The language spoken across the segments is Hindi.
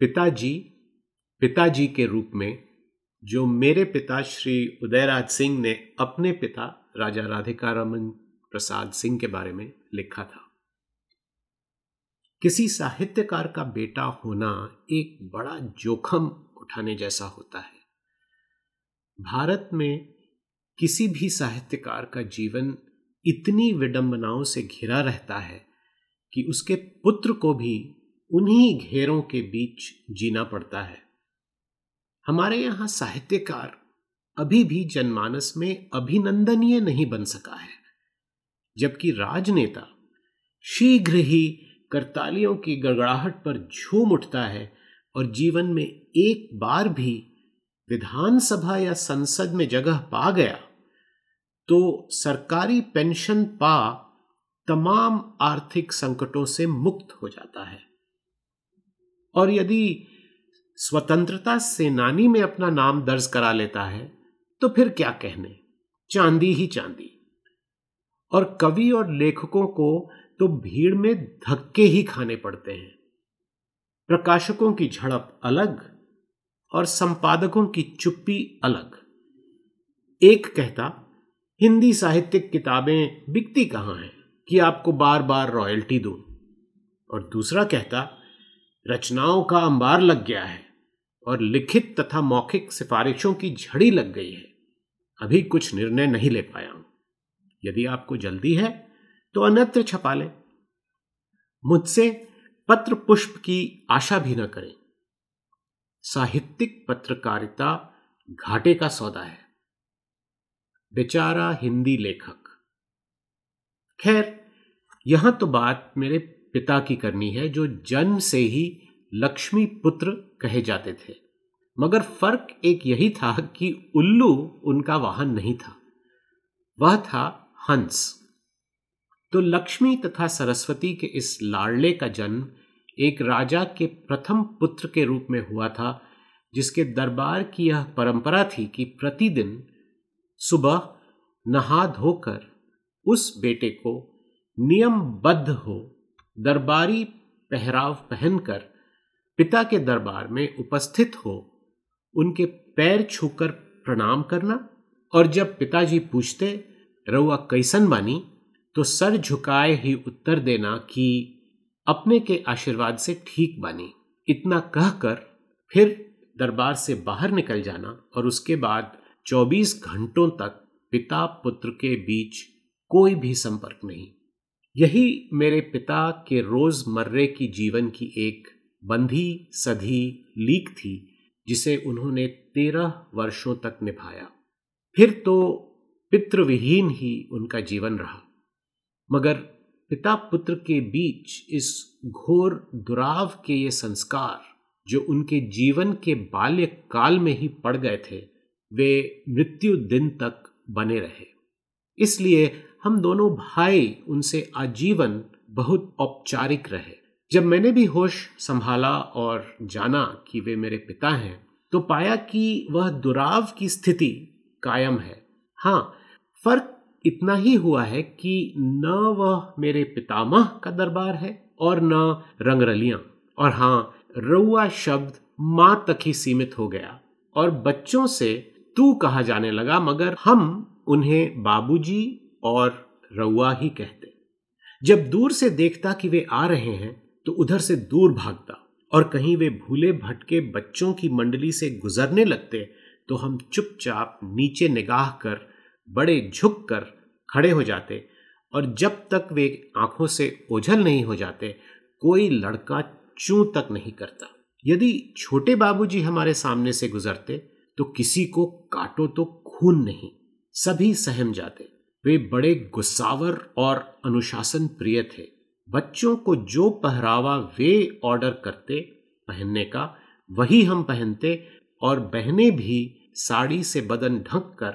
पिताजी पिताजी के रूप में, जो मेरे पिता श्री उदयराज सिंह ने अपने पिता राजा राधिका रमन प्रसाद सिंह के बारे में लिखा था। किसी साहित्यकार का बेटा होना एक बड़ा जोखम उठाने जैसा होता है। भारत में किसी भी साहित्यकार का जीवन इतनी विडंबनाओं से घिरा रहता है कि उसके पुत्र को भी उन्हीं घेरों के बीच जीना पड़ता है। हमारे यहाँ साहित्यकार अभी भी जनमानस में अभिनंदनीय नहीं बन सका है, जबकि राजनेता शीघ्र ही करतालियों की गड़गड़ाहट पर झूम उठता है और जीवन में एक बार भी विधानसभा या संसद में जगह पा गया तो सरकारी पेंशन पा तमाम आर्थिक संकटों से मुक्त हो जाता है। और यदि स्वतंत्रता सेनानी में अपना नाम दर्ज करा लेता है तो फिर क्या कहने? चांदी ही चांदी। और कवि और लेखकों को तो भीड़ में धक्के ही खाने पड़ते हैं। प्रकाशकों की झड़प अलग और संपादकों की चुप्पी अलग। एक कहता, हिंदी साहित्यिक किताबें बिकती कहाँ हैं कि आपको बार बार रॉयल्टी दूँ? और दूसरा कहता रचनाओं का अंबार लग गया है और लिखित तथा मौखिक सिफारिशों की झड़ी लग गई है। अभी कुछ निर्णय नहीं ले पाया हूँ। यदि आपको जल्दी है तो अन्यत्र छपा लें। मुझसे पत्र पुष्प की आशा भी न करें। साहित्यिक पत्रकारिता घाटे का सौदा है। बेचारा हिंदी लेखक। खैर, यहाँ तो बात मेरे पिता की करनी है, जो जन्म से ही लक्ष्मी पुत्र कहे जाते थे। मगर फ़र्क एक यही था कि उल्लू उनका वाहन नहीं था। वह था हंस। तो लक्ष्मी तथा सरस्वती के इस लाड़ले का जन्म एक राजा के प्रथम पुत्र के रूप में हुआ था, जिसके दरबार की यह परंपरा थी कि प्रतिदिन सुबह नहा धोकर उस बेटे को नियमबद्ध हो दरबारी पहराव पहनकर पिता के दरबार में उपस्थित हो, उनके पैर छूकर प्रणाम करना और जब पिताजी पूछते, रउआ कैसन बानी? तो सर झुकाए ही उत्तर देना कि अपने के आशीर्वाद से ठीक बानी। इतना कहकर फिर दरबार से बाहर निकल जाना और उसके बाद 24 घंटों तक पिता पुत्र के बीच कोई भी संपर्क नहीं। यही मेरे पिता के रोजमर्रे की जीवन की एक बंधी सधी लीक थी, जिसे उन्होंने तेरह वर्षों तक निभाया। फिर तो पितृविहीन ही उनका जीवन रहा। मगर पिता पुत्र के बीच इस घोर दुराव के ये संस्कार, जो उनके जीवन के बाल्य काल में ही पड़ गए थे, वे मृत्यु दिन तक बने रहे। इसलिए हम दोनों भाई उनसे आजीवन बहुत औपचारिक रहे। जब मैंने भी होश संभाला और जाना कि वे मेरे पिता हैं तो पाया कि वह दुराव की स्थिति कायम है। हाँ फ़र्क इतना ही हुआ है कि न वह मेरे पितामह का दरबार है और न रंगरलियाँ। और हाँ रउआ शब्द माँ तक ही सीमित हो गया और बच्चों से तू कहा जाने लगा, मगर हम उन्हें बाबूजी और रउआ ही कहते। जब दूर से देखता कि वे आ रहे हैं तो उधर से दूर भागता और कहीं वे भूले भटके बच्चों की मंडली से गुजरने लगते तो हम चुपचाप नीचे निगाह कर, बड़े झुक कर खड़े हो जाते और जब तक वे आँखों से ओझल नहीं हो जाते, कोई लड़का चू तक नहीं करता। यदि छोटे बाबूजी हमारे सामने से गुजरते तो किसी को काटो तो खून नहीं, सभी सहम जाते। वे बड़े गुस्सावर और अनुशासन प्रिय थे। बच्चों को जो पहरावा वे ऑर्डर करते, पहनने का, वही हम पहनते और बहनें भी साड़ी से बदन ढक कर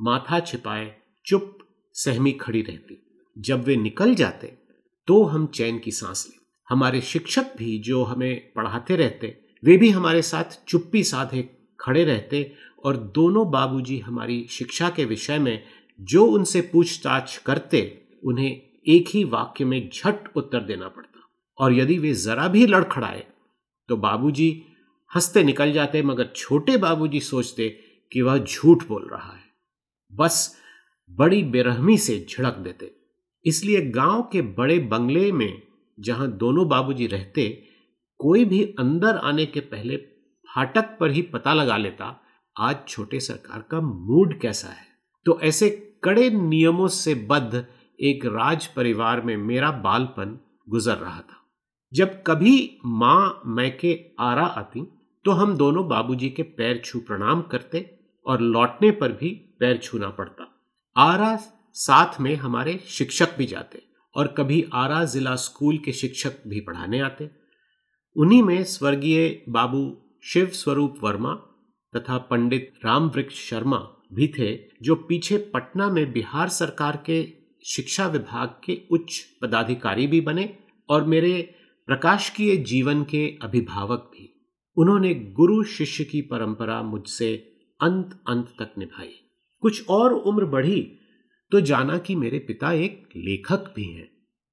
माथा छिपाए, चुप, सहमी खड़ी रहती। जब वे निकल जाते तो हम चैन की सांस ले हमारे शिक्षक भी जो हमें पढ़ाते रहते, वे भी हमारे साथ चुप्पी साधे खड़े रहते और दोनों बाबूजी हमारी शिक्षा के विषय में जो उनसे पूछताछ करते, उन्हें एक ही वाक्य में झट उत्तर देना पड़ता। और यदि वे जरा भी लड़खड़ाए तो बाबूजी हँसते निकल जाते, मगर छोटे बाबूजी सोचते कि वह झूठ बोल रहा है। बस बड़ी बेरहमी से झिड़क देते। इसलिए गाँव के बड़े बंगले में, जहाँ दोनों बाबूजी रहते, कोई भी अंदर आने के पहले फाटक पर ही पता लगा लेता, आज छोटे सरकार का मूड कैसा है। तो ऐसे कड़े नियमों से बद्ध एक राज परिवार में मेरा बालपन गुजर रहा था। जब कभी माँ मैके आरा आती तो हम दोनों बाबूजी के पैर छू प्रणाम करते और लौटने पर भी पैर छूना पड़ता। आरा साथ में हमारे शिक्षक भी जाते और कभी आरा जिला स्कूल के शिक्षक भी पढ़ाने आते। उन्हीं में स्वर्गीय बाबू शिव स्वरूप वर्मा तथा पंडित राम वृक्ष शर्मा भी थे जो पीछे पटना में बिहार सरकार के शिक्षा विभाग के उच्च पदाधिकारी भी बने और मेरे प्रकाश प्रकाशकीय जीवन के अभिभावक भी। उन्होंने गुरु शिष्य की परंपरा मुझसे अंत अंत तक निभाई। कुछ और उम्र बढ़ी तो जाना कि मेरे पिता एक लेखक भी हैं।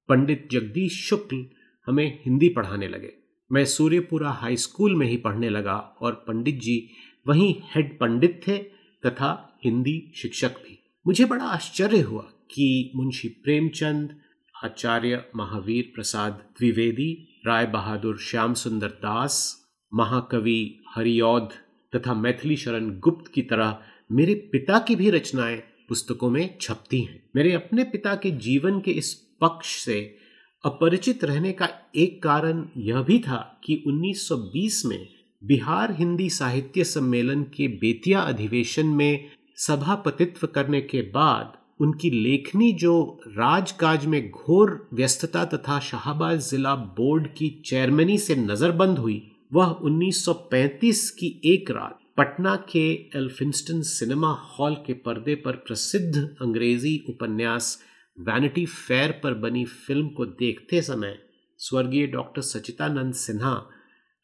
पंडित जगदीश शुक्ल हमें हिंदी पढ़ाने लगे। मैं सूर्यपुरा हाई स्कूल में ही पढ़ने लगा और पंडित जी वहीं हेड पंडित थे। तथा हिंदी शिक्षक भी। मुझे बड़ा आश्चर्य हुआ कि मुंशी प्रेमचंद, आचार्य महावीर प्रसाद द्विवेदी, राय बहादुर श्याम सुंदर दास, महाकवि हरियौध तथा मैथिली शरण गुप्त की तरह मेरे पिता की भी रचनाएँ पुस्तकों में छपती हैं। मेरे अपने पिता के जीवन के इस पक्ष से अपरिचित रहने का एक कारण यह भी था कि 1920 में बिहार हिंदी साहित्य सम्मेलन के बेतिया अधिवेशन में सभापतित्व करने के बाद उनकी लेखनी जो राजकाज में घोर व्यस्तता तथा शाहबाद जिला बोर्ड की चेयरमैनी से नजरबंद हुई, वह 1935 की एक रात पटना के एल्फिंस्टन सिनेमा हॉल के पर्दे पर प्रसिद्ध अंग्रेज़ी उपन्यास वैनिटी फेयर पर बनी फ़िल्म को देखते समय स्वर्गीय डॉक्टर सचितानंद सिन्हा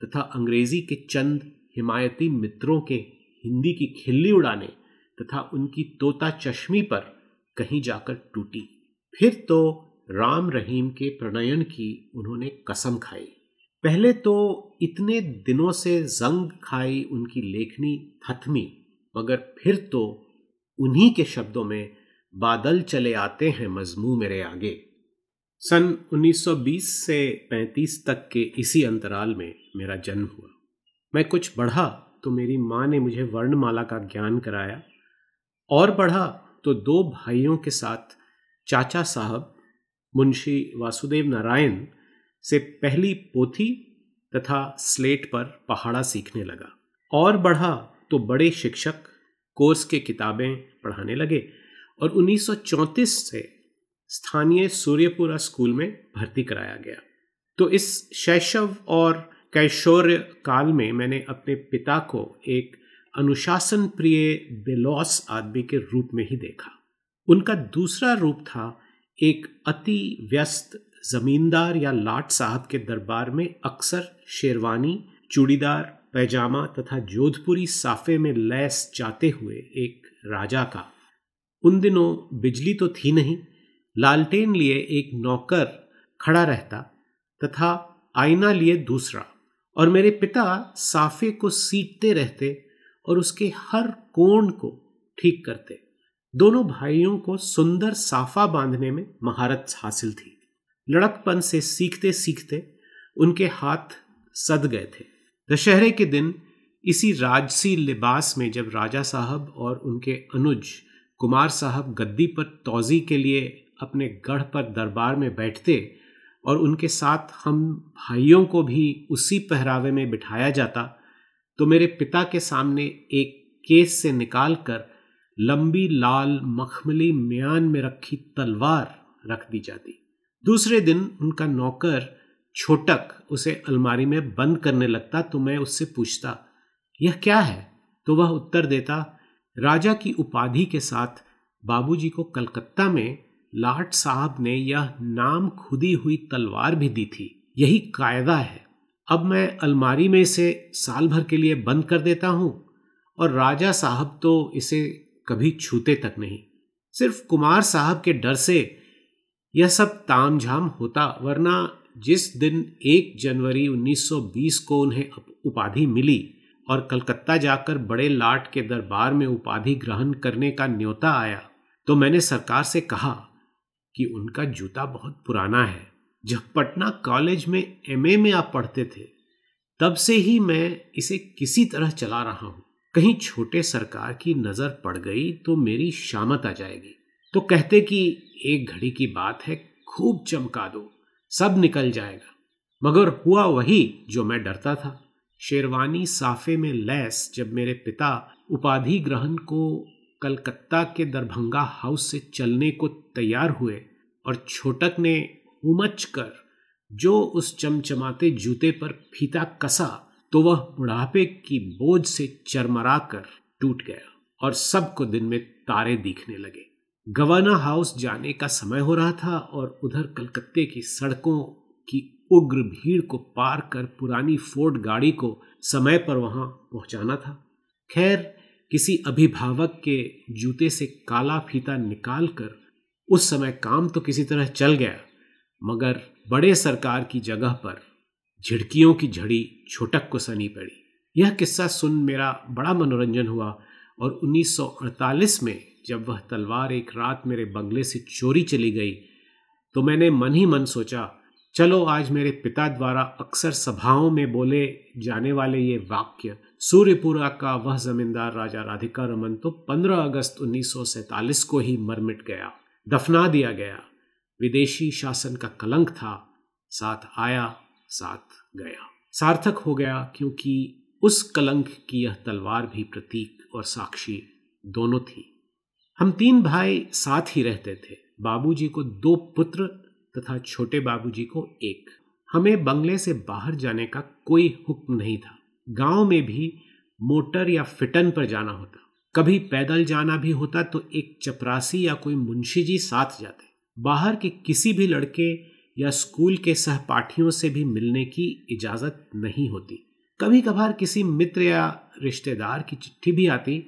तथा अंग्रेज़ी के चंद हिमायती मित्रों के हिंदी की खिल्ली उड़ाने तथा उनकी तोता चश्मी पर कहीं जाकर टूटी। फिर तो राम रहीम के प्रणयन की उन्होंने कसम खाई। पहले तो इतने दिनों से जंग खाई उनकी लेखनी थथमी मगर फिर तो उन्हीं के शब्दों में बादल चले आते हैं मजमू मेरे आगे। सन 1920 से 35 तक के इसी अंतराल में मेरा जन्म हुआ। मैं कुछ बढ़ा तो मेरी माँ ने मुझे वर्णमाला का ज्ञान कराया और बढ़ा तो दो भाइयों के साथ चाचा साहब, मुंशी वासुदेव नारायण से पहली पोथी तथा स्लेट पर पहाड़ा सीखने लगा। और बढ़ा तो बड़े शिक्षक कोर्स के किताबें पढ़ाने लगे और 1934 से स्थानीय सूर्यपुरा स्कूल में भर्ती कराया गया। तो इस शैशव और कैशोर्य काल में मैंने अपने पिता को एक अनुशासन प्रिय बेलौस आदमी के रूप में ही देखा। उनका दूसरा रूप था एक अति व्यस्त जमींदार या लाट साहब के दरबार में अक्सर शेरवानी, चूड़ीदार, पैजामा तथा जोधपुरी साफे में लैस जाते हुए एक राजा का। उन दिनों बिजली तो थी नहीं, लालटेन लिए एक नौकर खड़ा रहता तथा आईना लिए दूसरा। और मेरे पिता साफे को सीटते रहते और उसके हर कोण को ठीक करते। दोनों भाइयों को सुंदर साफा बांधने में महारत हासिल थी। लड़कपन से सीखते सीखते उनके हाथ सद गए थे। दशहरे के दिन इसी राजसी लिबास में जब राजा साहब और उनके अनुज कुमार साहब गद्दी पर तोजी के लिए अपने गढ़ पर दरबार में बैठते और उनके साथ हम भाइयों को भी उसी पहरावे में बिठाया जाता तो मेरे पिता के सामने एक केस से निकाल कर लंबी, लाल, मखमली, म्यान में रखी तलवार रख दी जाती। दूसरे दिन उनका नौकर छोटक उसे अलमारी में बंद करने लगता तो मैं उससे पूछता, यह क्या है? तो वह उत्तर देता, राजा की उपाधि के साथ बाबूजी को कलकत्ता में लाट साहब ने यह नाम खुदी हुई तलवार भी दी थी। यही कायदा है। अब मैं अलमारी में इसे साल भर के लिए बंद कर देता हूँ और राजा साहब तो इसे कभी छूते तक नहीं। सिर्फ़ कुमार साहब के डर से यह सब ताम झाम होता, वरना जिस दिन एक जनवरी 1920 को उन्हें उपाधि मिली और कलकत्ता जाकर बड़े लाट के दरबार में उपाधि ग्रहण करने का न्योता आया तो मैंने सरकार से कहा कि उनका जूता बहुत पुराना है। जब पटना कॉलेज में एमए में आप पढ़ते थे, तब से ही मैं इसे किसी तरह चला रहा हूँ। कहीं छोटे सरकार की नज़र पड़ गई तो मेरी शामत आ जाएगी। तो कहते कि एक घड़ी की बात है, खूब चमका दो, सब निकल जाएगा। मगर हुआ वही जो मैं डरता था। शेरवानी साफे में लैस जब मेरे पिता उपाधि ग्रहण को कलकत्ता के दरभंगा हाउस से चलने को तैयार हुए और छोटक ने उमच कर जो उस चमचमाते जूते पर फीता कसा तो वह बुढ़ापे की बोझ से चरमरा कर टूट गया और सबको दिन में तारे दिखने लगे। गवर्नर हाउस जाने का समय हो रहा था और उधर कलकत्ते की सड़कों की उग्र भीड़ को पार कर पुरानी फोर्ड गाड़ी को समय पर वहाँ पहुंचाना था। खैर किसी अभिभावक के जूते से काला फीता निकाल कर उस समय काम तो किसी तरह चल गया, मगर बड़े सरकार की जगह पर झिड़कियों की झड़ी छोटक को सनी पड़ी। यह किस्सा सुन मेरा बड़ा मनोरंजन हुआ और 1948 में जब वह तलवार एक रात मेरे बंगले से चोरी चली गई तो मैंने मन ही मन सोचा चलो आज मेरे पिता द्वारा अक्सर सभाओं में बोले जाने वाले ये वाक्य, सूर्यपुरा का वह जमींदार राजा राधिका रमन तो 15 अगस्त 1947 को ही मरमिट गया, दफना दिया गया। विदेशी शासन का कलंक था, साथ आया, साथ गया। सार्थक हो गया क्योंकि उस कलंक की यह तलवार भी प्रतीक और साक्षी दोनों थी। हम तीन भाई साथ ही रहते थे, बाबूजी को दो पुत्र तथा छोटे बाबूजी को एक। हमें बंगले से बाहर जाने का कोई हुक्म नहीं था। गाँव में भी मोटर या फिटन पर जाना होता। कभी पैदल जाना भी होता तो एक चपरासी या कोई मुंशी जी साथ जाते। बाहर के किसी भी लड़के या स्कूल के सहपाठियों से भी मिलने की इजाज़त नहीं होती। कभी कभार किसी मित्र या रिश्तेदार की चिट्ठी भी आती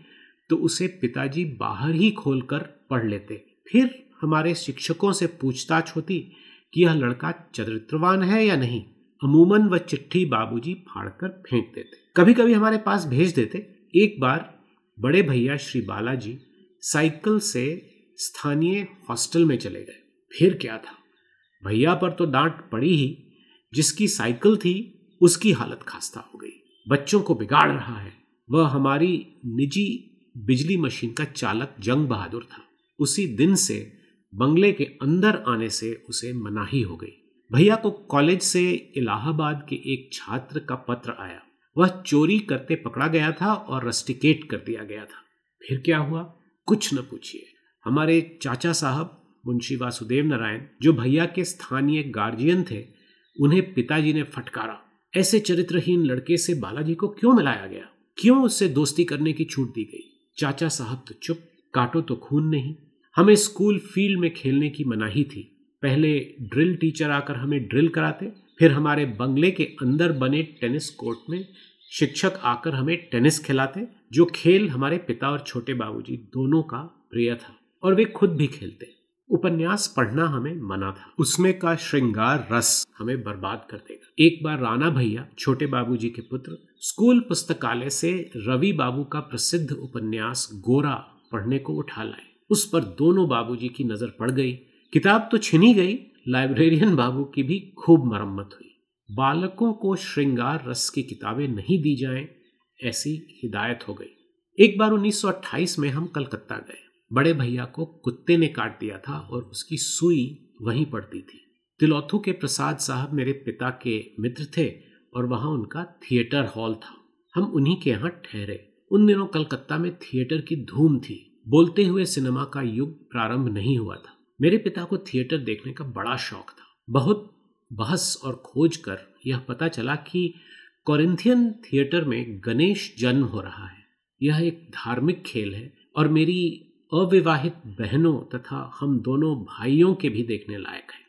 तो उसे पिताजी बाहर ही खोलकर पढ़ लेते। फिर हमारे शिक्षकों से पूछताछ होती कि यह लड़का चरित्रवान है या नहीं। अमूमन वह चिट्ठी बाबूजी फाड़कर फेंक देते। कभी कभी हमारे पास भेज देते। एक बार बड़े भैया श्री बालाजी साइकिल से स्थानीय हॉस्टल में चले गए। फिर क्या था? भैया पर तो डांट पड़ी ही। जिसकी साइकिल थी, उसकी हालत खास्ता हो गई। बच्चों को बिगाड़ रहा है। वह हमारी निजी बिजली मशीन का चालक जंग बहादुर था। उसी दिन से बंगले के अंदर आने से उसे मनाही हो गई। भैया को कॉलेज से इलाहाबाद के एक छात्र का पत्र आया। वह चोरी करते पकड़ा गया था और रस्टिकेट कर दिया गया था। फिर क्या हुआ? कुछ न पूछिए। हमारे चाचा साहब, मुंशी वासुदेव नारायण, जो भैया के स्थानीय गार्जियन थे, उन्हें पिताजी ने फटकारा। ऐसे चरित्रहीन लड़के से बालाजी को क्यों मिलाया गया? क्यों उससे दोस्ती करने की छूट दी गई? चाचा साहब तो चुप, काटो तो खून नहीं। हमें स्कूल फ़ील्ड में खेलने की मनाही थी। पहले ड्रिल टीचर आकर हमें ड्रिल कराते, फिर हमारे बंगले के अंदर बने टेनिस कोर्ट में शिक्षक आकर हमें टेनिस खिलाते, जो खेल हमारे पिता और छोटे बाबूजी दोनों का प्रिय था और वे खुद भी खेलते। उपन्यास पढ़ना हमें मना था। उसमें का श्रृंगार रस हमें बर्बाद कर देगा। एक बार राणा भैया, छोटे बाबूजी के पुत्र, स्कूल पुस्तकालय से रवि बाबू का प्रसिद्ध उपन्यास गोरा पढ़ने को उठा लाए। उस पर दोनों बाबूजी की नज़र पड़ गई। किताब तो छिनी गई, लाइब्रेरियन बाबू की भी खूब मरम्मत हुई। बालकों को श्रृंगार रस की किताबें नहीं दी जाएँ, ऐसी हिदायत हो गई। एक बार 1928 में हम कलकत्ता गए। बड़े भैया को कुत्ते ने काट दिया था और उसकी सुई वहीं पड़ती थी। तिलौथू के प्रसाद साहब मेरे पिता के मित्र थे और वहाँ उनका थिएटर हॉल था। हम उन्हीं के यहाँ ठहरे। उन दिनों कलकत्ता में थिएटर की धूम थी। बोलते हुए सिनेमा का युग प्रारंभ नहीं हुआ था। मेरे पिता को थिएटर देखने का बड़ा शौक था। बहुत बहस और खोज कर यह पता चला कि कोरिंथियन थिएटर में गणेश जन्म हो रहा है। यह एक धार्मिक खेल है और मेरी अविवाहित बहनों तथा हम दोनों भाइयों के भी देखने लायक है।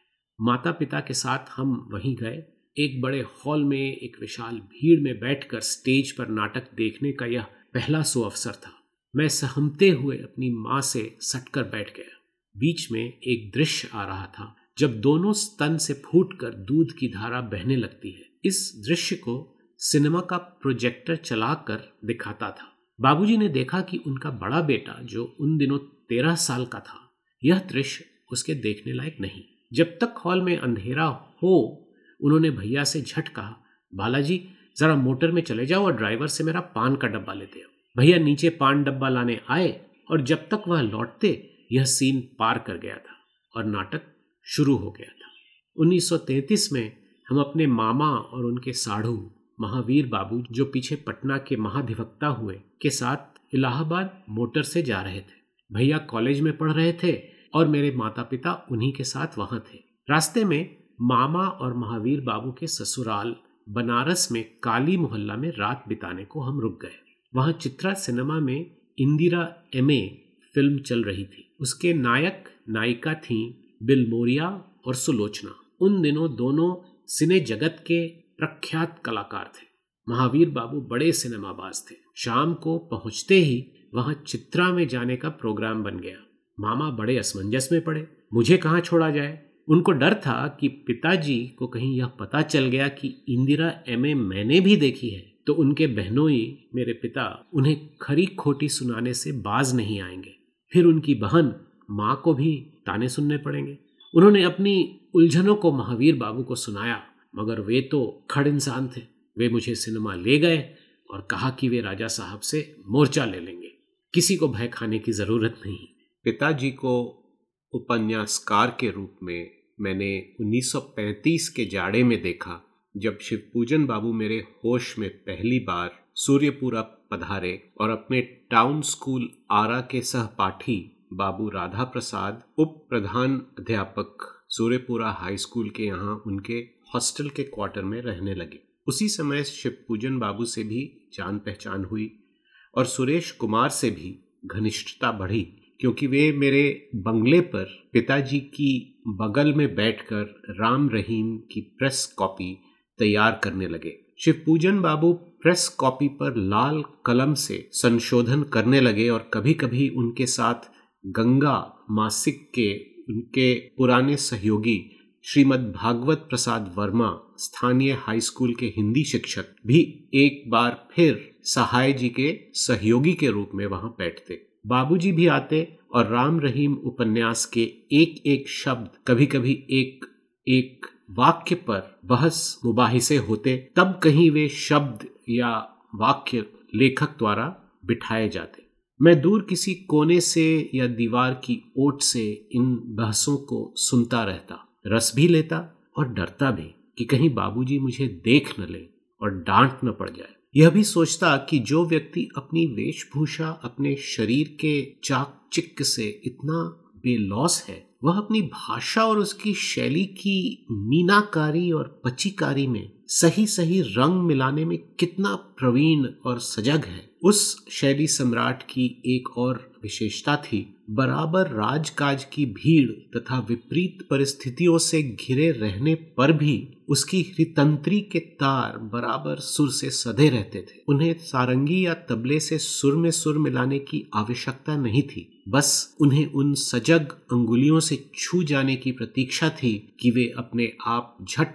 माता पिता के साथ हम वहीं गए। एक बड़े हॉल में एक विशाल भीड़ में बैठकर स्टेज पर नाटक देखने का यह पहला सो अवसर था। मैं सहमते हुए अपनी माँ से सटकर बैठ गया। बीच में एक दृश्य आ रहा था, जब दोनों स्तन से फूटकर दूध की धारा बहने लगती है। इस दृश्य को सिनेमा का प्रोजेक्टर चलाकर दिखाता था। बाबूजी ने देखा कि उनका बड़ा बेटा, जो उन दिनों तेरह साल का था, यह दृश्य उसके देखने लायक नहीं। जब तक हॉल में अंधेरा हो, उन्होंने भैया से झट कहा बालाजी, जरा मोटर में चले जाओ और ड्राइवर से मेरा पान का डब्बा लेते हो भैया नीचे पान डब्बा लाने आए और जब तक वह लौटते, यह सीन पार कर गया था और नाटक शुरू हो गया था। 1933 में हम अपने मामा और उनके साढ़ू, महावीर बाबू, जो पीछे पटना के महाधिवक्ता हुए, के साथ इलाहाबाद मोटर से जा रहे थे। भैया कॉलेज में पढ़ रहे थे और मेरे माता पिता उन्हीं के साथ वहाँ थे। रास्ते में मामा और महावीर बाबू के ससुराल, बनारस में काली मोहल्ला में रात बिताने को हम रुक गए। वहाँ चित्रा सिनेमा में इंदिरा एमए फ़िल्म चल रही थी। उसके नायक, नायिका थी बिल मोरिया और सुलोचना। उन दिनों दोनों सिने जगत के प्रख्यात कलाकार थे। महावीर बाबू बड़े सिनेमाबाज थे। शाम को पहुँचते ही वहाँ चित्रा में जाने का प्रोग्राम बन गया। मामा बड़े असमंजस में पड़े। मुझे कहाँ छोड़ा जाए? उनको डर था कि पिताजी को कहीं यह पता चल गया कि इंदिरा एमए मैंने भी देखी है। तो उनके बहनोई मेरे पिता उन्हें खरी खोटी सुनाने से बाज नहीं आएँगे। फिर उनकी बहन माँ को भी ताने सुनने पड़ेंगे। उन्होंने अपनी उलझनों को महावीर बाबू को सुनाया, मगर वे तो खड़ इंसान थे। वे मुझे सिनेमा ले गए और कहा कि वे राजा साहब से मोर्चा ले लेंगे। किसी को भय खाने की ज़रूरत नहीं। पिताजी को उपन्यासकार के रूप में मैंने 1935 के जाड़े में देखा। जब शिव पूजन बाबू मेरे होश में पहली बार सूर्यपुरा पधारे और अपने टाउन स्कूल आरा के सहपाठी बाबू राधा प्रसाद उप प्रधान अध्यापक सूर्यपुरा हाई स्कूल के यहाँ उनके हॉस्टल के क्वार्टर में रहने लगे। उसी समय शिवपूजन बाबू से भी जान पहचान हुई और सुरेश कुमार से भी घनिष्ठता बढ़ी, क्योंकि वे मेरे बंगले पर पिताजी की बगल में बैठकर राम रहीम की प्रेस कॉपी तैयार करने लगे। शिव पूजन बाबू प्रेस कॉपी पर लाल कलम से संशोधन करने लगे और कभी कभी उनके साथ गंगा मासिक के उनके पुराने सहयोगी श्रीमद भागवत प्रसाद वर्मा, स्थानीय हाई स्कूल के हिंदी शिक्षक, भी एक बार फिर सहाय जी के सहयोगी के रूप में वहाँ बैठते। बाबूजी भी आते और राम रहीम उपन्यास के एक एक शब्द कभी कभी एक एक वाक्य पर बहस मुबाहिसे होते, तब कहीं वे शब्द या वाक्य लेखक द्वारा बिठाए जाते। मैं दूर किसी कोने से या दीवार की ओट से इन बहसों को सुनता रहता, रस भी लेता और डरता भी कि कहीं बाबूजी मुझे देख न ले और डांट न पड़ जाए। यह भी सोचता कि जो व्यक्ति अपनी वेशभूषा, अपने शरीर के चाक चिक्क से इतना बेलौस है वह अपनी भाषा और उसकी शैली की मीनाकारी और पचीकारी में सही सही रंग मिलाने में कितना प्रवीण और सजग है, उस शैली सम्राट की एक और विशेषता थी। बराबर राजकाज की भीड़ तथा विपरीत परिस्थितियों से घिरे रहने पर भी उसकी हृतंत्री के तार बराबर सुर से सधे रहते थे। उन्हें सारंगी या तबले से सुर में सुर मिलाने की आवश्यकता नहीं थी। बस उन्हें उन सजग अंगुलियों से छू जाने की प्रतीक्षा थी कि वे अपने आप झट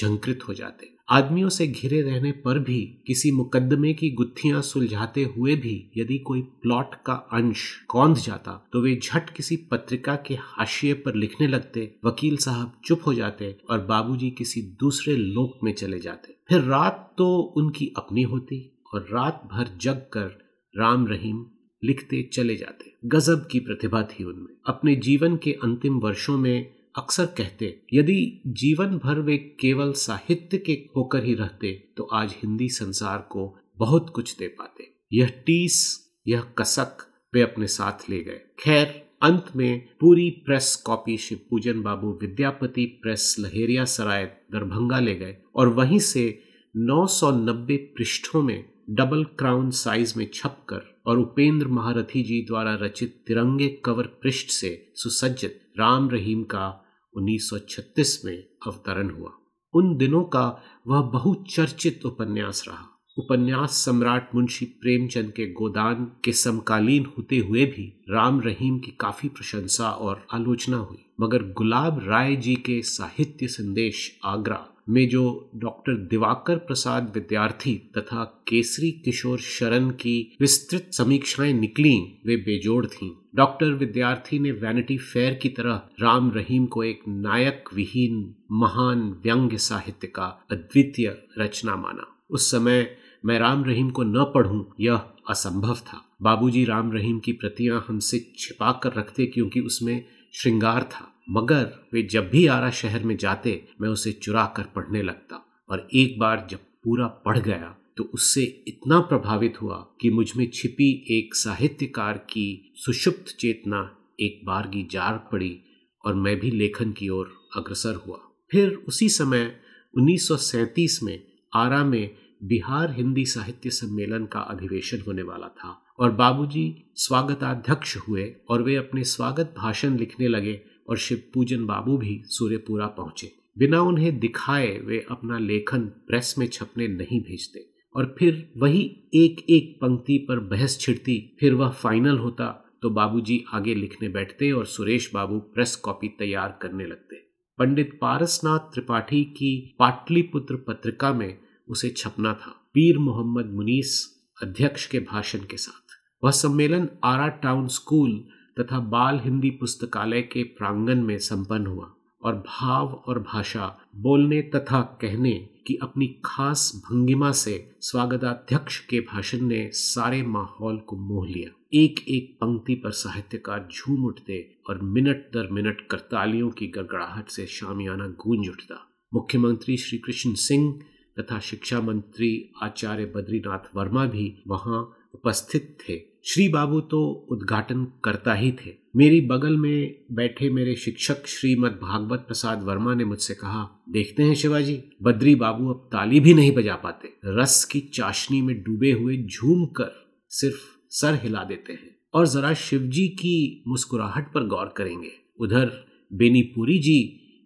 झंकृत हो जाते। आदमियों से घिरे रहने पर भी, किसी मुकदमे की गुत्थियाँ सुलझाते हुए भी यदि कोई प्लॉट का अंश कौंध जाता तो वे झट किसी पत्रिका के हाशिए पर लिखने लगते, वकील साहब चुप हो जाते और बाबूजी किसी दूसरे लोक में चले जाते। फिर रात तो उनकी अपनी होती और रात भर जग कर राम रहीम लिखते चले जाते। गजब की प्रतिभा थी उनमें। अपने जीवन के अंतिम वर्षों में अक्सर कहते, यदि जीवन भर वे केवल साहित्य के होकर ही रहते तो आज हिंदी संसार को बहुत कुछ दे पाते। यह टीस, यह कसक वे अपने साथ ले गए। खैर, अंत में पूरी press copy Shiv Pujan Babu Vidyapati press Laheria Sarai Darbhanga ले गए और वहीं से 990 पृष्ठों में डबल क्राउन साइज़ में छपकर और उपेंद्र महारथी जी द्वारा रचित तिरंगे कवर पृष्ठ से सुसज्जित राम रहीम का 1936 में अवतरण हुआ। उन दिनों का वह बहुचर्चित उपन्यास रहा। उपन्यास सम्राट मुंशी प्रेमचंद के गोदान के समकालीन होते हुए भी राम रहीम की काफ़ी प्रशंसा और आलोचना हुई। मगर गुलाब राय जी के साहित्य संदेश आगरा में जो डॉक्टर दिवाकर प्रसाद विद्यार्थी तथा केसरी किशोर शरण की विस्तृत समीक्षाएँ निकली, वे बेजोड़ थीं। डॉक्टर विद्यार्थी ने वैनिटी फेयर की तरह राम रहीम को एक नायक विहीन, महान व्यंग्य साहित्य का अद्वितीय रचना माना। उस समय मैं राम रहीम को न पढ़ूं, यह असंभव था। बाबूजी राम रहीम की प्रतियाँ हमसे छिपा कर रखते क्योंकि उसमें श्रृंगार था। मगर वे जब भी आरा शहर में जाते, मैं उसे चुरा कर पढ़ने लगता और एक बार जब पूरा पढ़ गया तो उससे इतना प्रभावित हुआ कि मुझमें छिपी एक साहित्यकार की सुषुप्त चेतना एक बार की जार पड़ी और मैं भी लेखन की ओर अग्रसर हुआ। फिर उसी समय 1937 में आरा में बिहार हिंदी साहित्य सम्मेलन का अधिवेशन होने वाला था और बाबूजी स्वागताध्यक्ष हुए और वे अपने स्वागत भाषण लिखने लगे और शिव पूजन बाबू भी सूर्यपुरा पहुँचे। बिना उन्हें दिखाए वे अपना लेखन प्रेस में छपने नहीं भेजते। और फिर वही एक एक पंक्ति पर बहस छिड़ती, फिर वह फाइनल होता तो बाबूजी आगे लिखने बैठते और सुरेश बाबू प्रेस कॉपी तैयार करने लगते। पंडित पारसनाथ त्रिपाठी की पाटलिपुत्र पत्रिका में उसे छपना था। पीर मोहम्मद मुनीस अध्यक्ष के भाषण के साथ। वह सम्मेलन आरा टाउन स्कूल तथा बाल हिंदी पुस्तकालय के प्रांगण में संपन्न हुआ और भाव और भाषा, बोलने तथा कहने की अपनी खास भंगिमा से स्वागताध्यक्ष के भाषण ने सारे माहौल को मोह लिया। एक एक पंक्ति पर साहित्यकार झूम उठते और मिनट दर मिनट करतालियों की गड़गड़ाहट से शामियाना गूंज उठता। मुख्यमंत्री श्री कृष्ण सिंह तथा शिक्षा मंत्री आचार्य बद्रीनाथ वर्मा भी वहाँ उपस्थित थे। श्री बाबू तो उद्घाटन करता ही थे। मेरी बगल में बैठे मेरे शिक्षक श्रीमद भागवत प्रसाद वर्मा ने मुझसे कहा, देखते हैं शिवाजी, बद्री बाबू अब ताली भी नहीं बजा पाते। रस की चाशनी में डूबे हुए झूम कर सिर्फ़ सर हिला देते हैं। और जरा शिवजी की मुस्कुराहट पर गौर करेंगे। उधर बेनीपुरी जी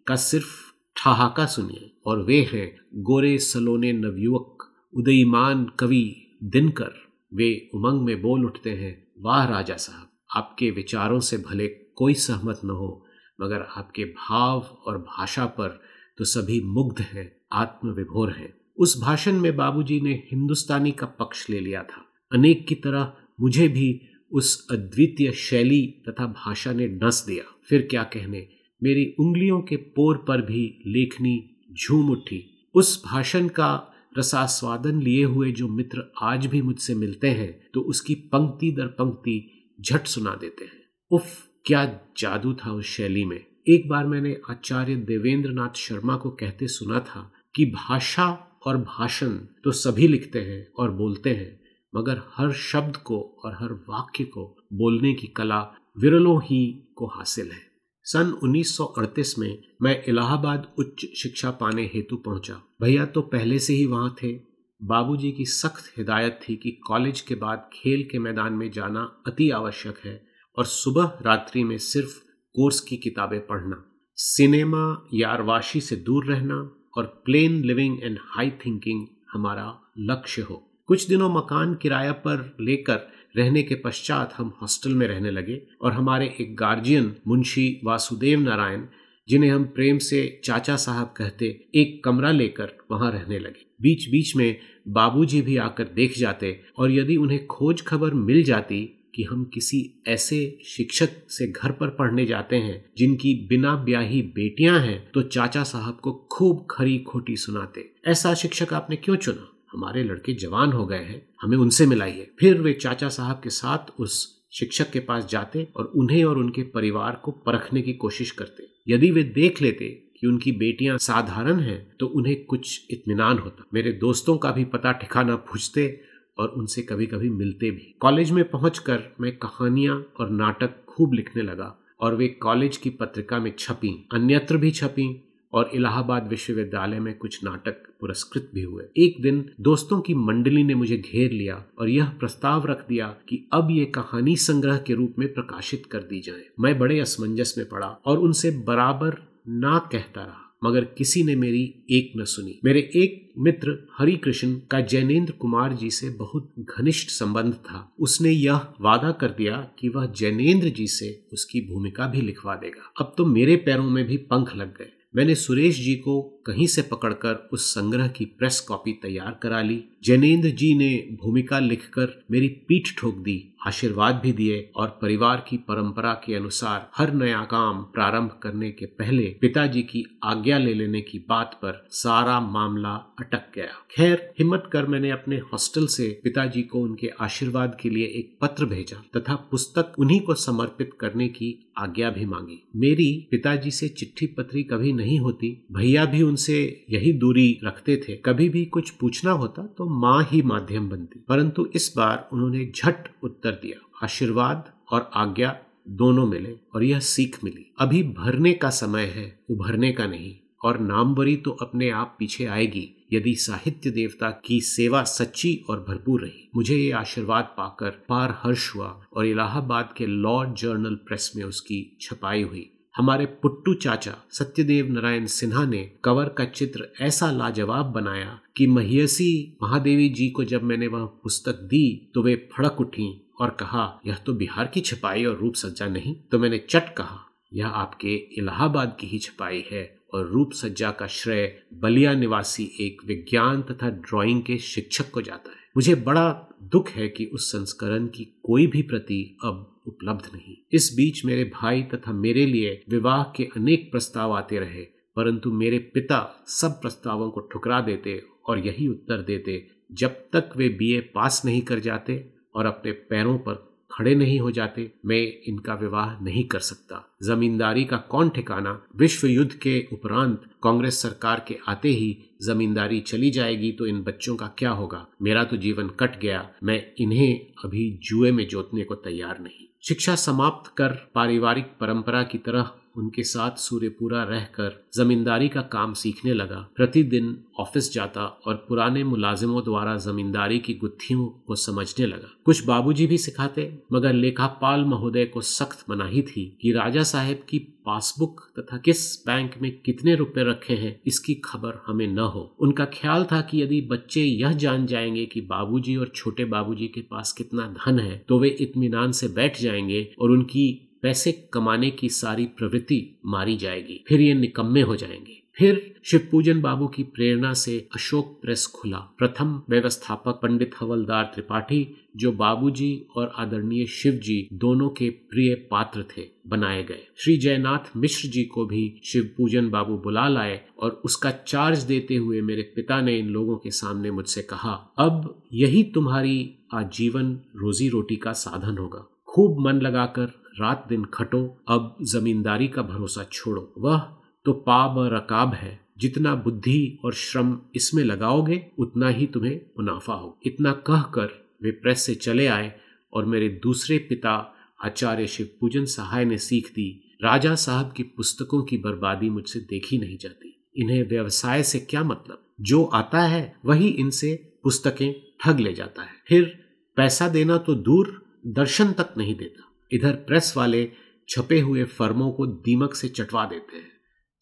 का सिर्फ़ ठहाका सुनिए। और वे हैं गोरे सलोने नवयुवक, उदयमान कवि दिनकर। वे उमंग में बोल उठते हैं, वाह राजा साहब, आपके विचारों से भले कोई सहमत न हो, मगर आपके भाव और भाषा पर तो सभी मुग्ध हैं, आत्मविभोर हैं। उस भाषण में बाबूजी ने हिंदुस्तानी का पक्ष ले लिया था। अनेक की तरह मुझे भी उस अद्वितीय शैली तथा भाषा ने डस दिया। फिर क्या कहने, मेरी उंगलियों के पोर पर भी लेखनी झूम उठी। उस भाषण का रसास्वादन लिए हुए जो मित्र आज भी मुझसे मिलते हैं तो उसकी पंक्ति दर पंक्ति झट सुना देते हैं। उफ, क्या जादू था उस शैली में। एक बार मैंने आचार्य देवेंद्र नाथ शर्मा को कहते सुना था कि भाषा और भाषण तो सभी लिखते हैं और बोलते हैं, मगर हर शब्द को और हर वाक्य को बोलने की कला विरलों ही को हासिल है। सन 1938 में मैं इलाहाबाद उच्च शिक्षा पाने हेतु पहुँचा। भैया तो पहले से ही वहाँ थे। बाबूजी की सख्त हिदायत थी कि कॉलेज के बाद खेल के मैदान में जाना अति आवश्यक है और सुबह रात्रि में सिर्फ़ कोर्स की किताबें पढ़ना। सिनेमा यारवाशी से दूर रहना और plain living and high thinking हमारा लक्ष्य हो। कुछ दिनों मकान किराया पर लेकर रहने के पश्चात हम हॉस्टल में रहने लगे और हमारे एक गार्जियन मुंशी वासुदेव नारायण, जिन्हें हम प्रेम से चाचा साहब कहते एक कमरा लेकर वहाँ रहने लगे। बीच बीच में बाबूजी भी आकर देख जाते और यदि उन्हें खोज खबर मिल जाती कि हम किसी ऐसे शिक्षक से घर पर पढ़ने जाते हैं, जिनकी बिना ब्याही बेटियाँ हैं तो चाचा साहब को खूब खरी खोटी सुनाते। ऐसा शिक्षक आपने क्यों चुना? हमारे लड़के जवान हो गए हैं, हमें उनसे मिलाइए। फिर वे चाचा साहब के साथ उस शिक्षक के पास जाते और उन्हें और उनके परिवार को परखने की कोशिश करते। यदि वे देख लेते कि उनकी बेटियाँ साधारण हैं तो उन्हें कुछ इत्मीनान होता। मेरे दोस्तों का भी पता ठिकाना पूछते और उनसे कभी कभी मिलते भी। कॉलेज में पहुंचकर मैं कहानियाँ और नाटक खूब लिखने लगा और वे कॉलेज की पत्रिका में छपी, अन्यत्र भी छपी और इलाहाबाद विश्वविद्यालय में कुछ नाटक पुरस्कृत भी हुए। एक दिन दोस्तों की मंडली ने मुझे घेर लिया और यह प्रस्ताव रख दिया कि अब ये कहानी संग्रह के रूप में प्रकाशित कर दी जाए। मैं बड़े असमंजस में पड़ा और उनसे बराबर ना कहता रहा, मगर किसी ने मेरी एक न सुनी। मेरे एक मित्र हरि कृष्ण का जैनेन्द्र कुमार जी से बहुत घनिष्ठ संबंध था। उसने यह वादा कर दिया कि वह जैनेन्द्र जी से उसकी भूमिका भी लिखवा देगा। अब तो मेरे पैरों में भी पंख लग गए। मैंने सुरेश जी को कहीं से पकड़कर उस संग्रह की प्रेस कॉपी तैयार करा ली। जैनेन्द्र जी ने भूमिका लिखकर मेरी पीठ ठोक दी, आशीर्वाद भी दिए और परिवार की परंपरा के अनुसार हर नया काम प्रारंभ करने के पहले पिताजी की आज्ञा ले लेने की बात पर सारा मामला अटक गया। खैर, हिम्मत कर मैंने अपने हॉस्टल से पिताजी को उनके आशीर्वाद के लिए एक पत्र भेजा तथा पुस्तक उन्हीं को समर्पित करने की आज्ञा भी मांगी। मेरी पिताजी से चिट्ठी पत्री कभी नहीं होती, भैया भी उनसे यही दूरी रखते थे। कभी भी कुछ पूछना होता तो माँ ही माध्यम बनती। परंतु इस बार उन्होंने झट उत्तर दिया। आशीर्वाद और आज्ञा दोनों मिले और यह सीख मिली। अभी भरने का समय है, उभरने का नहीं, और नामवरी तो अपने आप पीछे आएगी, यदि साहित्य देवता की सेवा सच्ची और भरपूर रही। मुझे ये आशीर्वाद पाकर पार हर्ष हुआ और इलाहाबाद के लॉ जर्नल प्रेस में उसकी छपाई हुई। हमारे पुट्टू चाचा सत्यदेव नारायण सिन्हा ने कवर का चित्र ऐसा लाजवाब बनाया कि महियसी महादेवी जी को जब मैंने वह पुस्तक दी तो वे फड़क उठी और कहा, यह तो बिहार की छपाई और रूप सज्जा नहीं? तो मैंने चट कहा, यह आपके इलाहाबाद की ही छपाई है और रूप सज्जा का श्रेय बलिया निवासी एक विज्ञान तथा ड्राइंग के शिक्षक को जाता है। मुझे बड़ा दुख है कि उस संस्करण की कोई भी प्रति अब उपलब्ध नहीं। इस बीच मेरे भाई तथा मेरे लिए विवाह के अनेक प्रस्ताव आते रहे, परंतु मेरे पिता सब प्रस्तावों को ठुकरा देते और यही उत्तर देते, जब तक वे बीए पास नहीं कर जाते और अपने पैरों पर खड़े नहीं हो जाते, मैं इनका विवाह नहीं कर सकता। जमींदारी का कौन ठिकाना? विश्व युद्ध के उपरांत कांग्रेस सरकार के आते ही जमींदारी चली जाएगी तो इन बच्चों का क्या होगा? मेरा तो जीवन कट गया, मैं इन्हें अभी जुए में जोतने को तैयार नहीं। शिक्षा समाप्त कर पारिवारिक परंपरा की तरह उनके साथ सूर्यपुरा रहकर जमींदारी का काम सीखने लगा। प्रतिदिन ऑफ़िस जाता और पुराने मुलाजिमों द्वारा जमींदारी की गुत्थियों को समझने लगा। कुछ बाबूजी भी सिखाते, मगर लेखापाल महोदय को सख्त मनाही थी कि राजा साहेब की पासबुक तथा किस बैंक में कितने रुपए रखे हैं, इसकी खबर हमें न हो। उनका ख्याल था कि यदि बच्चे यह जान जाएँगे कि बाबूजी और छोटे बाबूजी के पास कितना धन है तो वे इत्मीनान से बैठ जाएँगे और उनकी पैसे कमाने की सारी प्रवृत्ति मारी जाएगी, फिर ये निकम्मे हो जाएँगे। फिर शिवपूजन बाबू की प्रेरणा से अशोक प्रेस खुला। प्रथम व्यवस्थापक पंडित हवलदार त्रिपाठी, जो बाबूजी और आदरणीय शिव जी दोनों के प्रिय पात्र थे, बनाए गए। श्री जयनाथ मिश्र जी को भी शिव पूजन बाबू बुला लाए और उसका चार्ज देते हुए मेरे पिता ने इन लोगों के सामने मुझसे कहा, अब यही तुम्हारी आजीवन रोजी रोटी का साधन होगा। खूब मन लगाकर रात दिन खटो, अब जमींदारी का भरोसा छोड़ो। वह तो पाब रकाब है। जितना बुद्धि और श्रम इसमें लगाओगे, उतना ही तुम्हें मुनाफा हो इतना कहकर वे प्रेस से चले आए और मेरे दूसरे पिता आचार्य शिव पूजन सहाय ने सीख दी। राजा साहब की पुस्तकों की बर्बादी मुझसे देखी नहीं जाती। इन्हें व्यवसाय से क्या मतलब? जो आता है, वही इनसे पुस्तकें ठग ले जाता है। फिर पैसा देना तो दूर, दर्शन तक नहीं देता। इधर प्रेस वाले छपे हुए फर्मों को दीमक से चटवा देते हैं।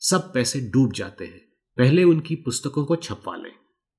सब पैसे डूब जाते हैं। पहले उनकी पुस्तकों को छपवा लें।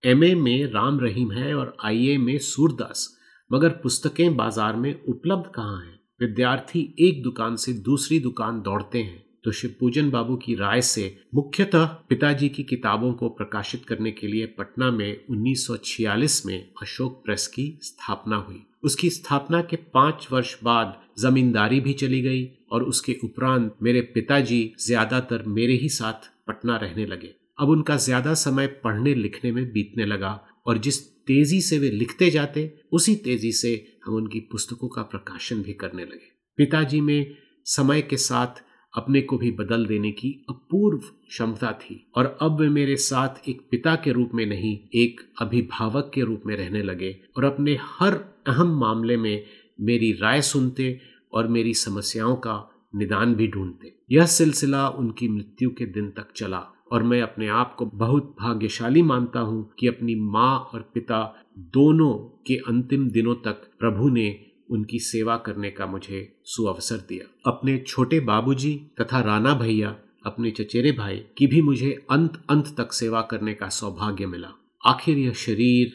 एमए में राम रहीम है और आईए में सूरदास, मगर पुस्तकें बाज़ार में उपलब्ध कहाँ हैं? विद्यार्थी एक दुकान से दूसरी दुकान दौड़ते हैं तो शिवपूजन बाबू की राय से मुख्यतः पिताजी की किताबों को प्रकाशित करने के लिए पटना में 1946 में अशोक प्रेस की स्थापना हुई। उसकी स्थापना के पाँच वर्ष बाद जमींदारी भी चली गई और उसके उपरांत मेरे पिताजी ज़्यादातर मेरे ही साथ पटना रहने लगे। अब उनका ज़्यादा समय पढ़ने लिखने में बीतने लगा और जिस तेज़ी से वे लिखते जाते, उसी तेज़ी से हम उनकी पुस्तकों का प्रकाशन भी करने लगे। पिताजी में समय के साथ अपने को भी बदल देने की अपूर्व क्षमता थी। और अब वे मेरे साथ एक पिता के रूप में नहीं, एक अभिभावक के रूप में रहने लगे और अपने हर अहम मामले में मेरी राय सुनते और मेरी समस्याओं का निदान भी ढूंढते। यह सिलसिला उनकी मृत्यु के दिन तक चला और मैं अपने आप को बहुत भाग्यशाली मानता हूँ कि अपनी माँ और पिता दोनों के अंतिम दिनों तक प्रभु ने उनकी सेवा करने का मुझे सुअवसर दिया। अपने छोटे बाबूजी तथा राणा भैया, अपने चचेरे भाई की भी मुझे अंत अंत तक सेवा करने का सौभाग्य मिला। आखिर यह शरीर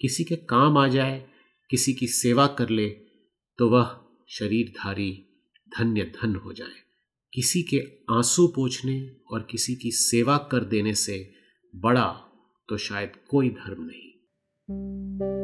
किसी के काम आ जाए, किसी की सेवा कर ले तो वह शरीरधारी धन्य धन हो जाए। किसी के आँसू पोछने और किसी की सेवा कर देने से बड़ा तो शायद कोई धर्म नहीं।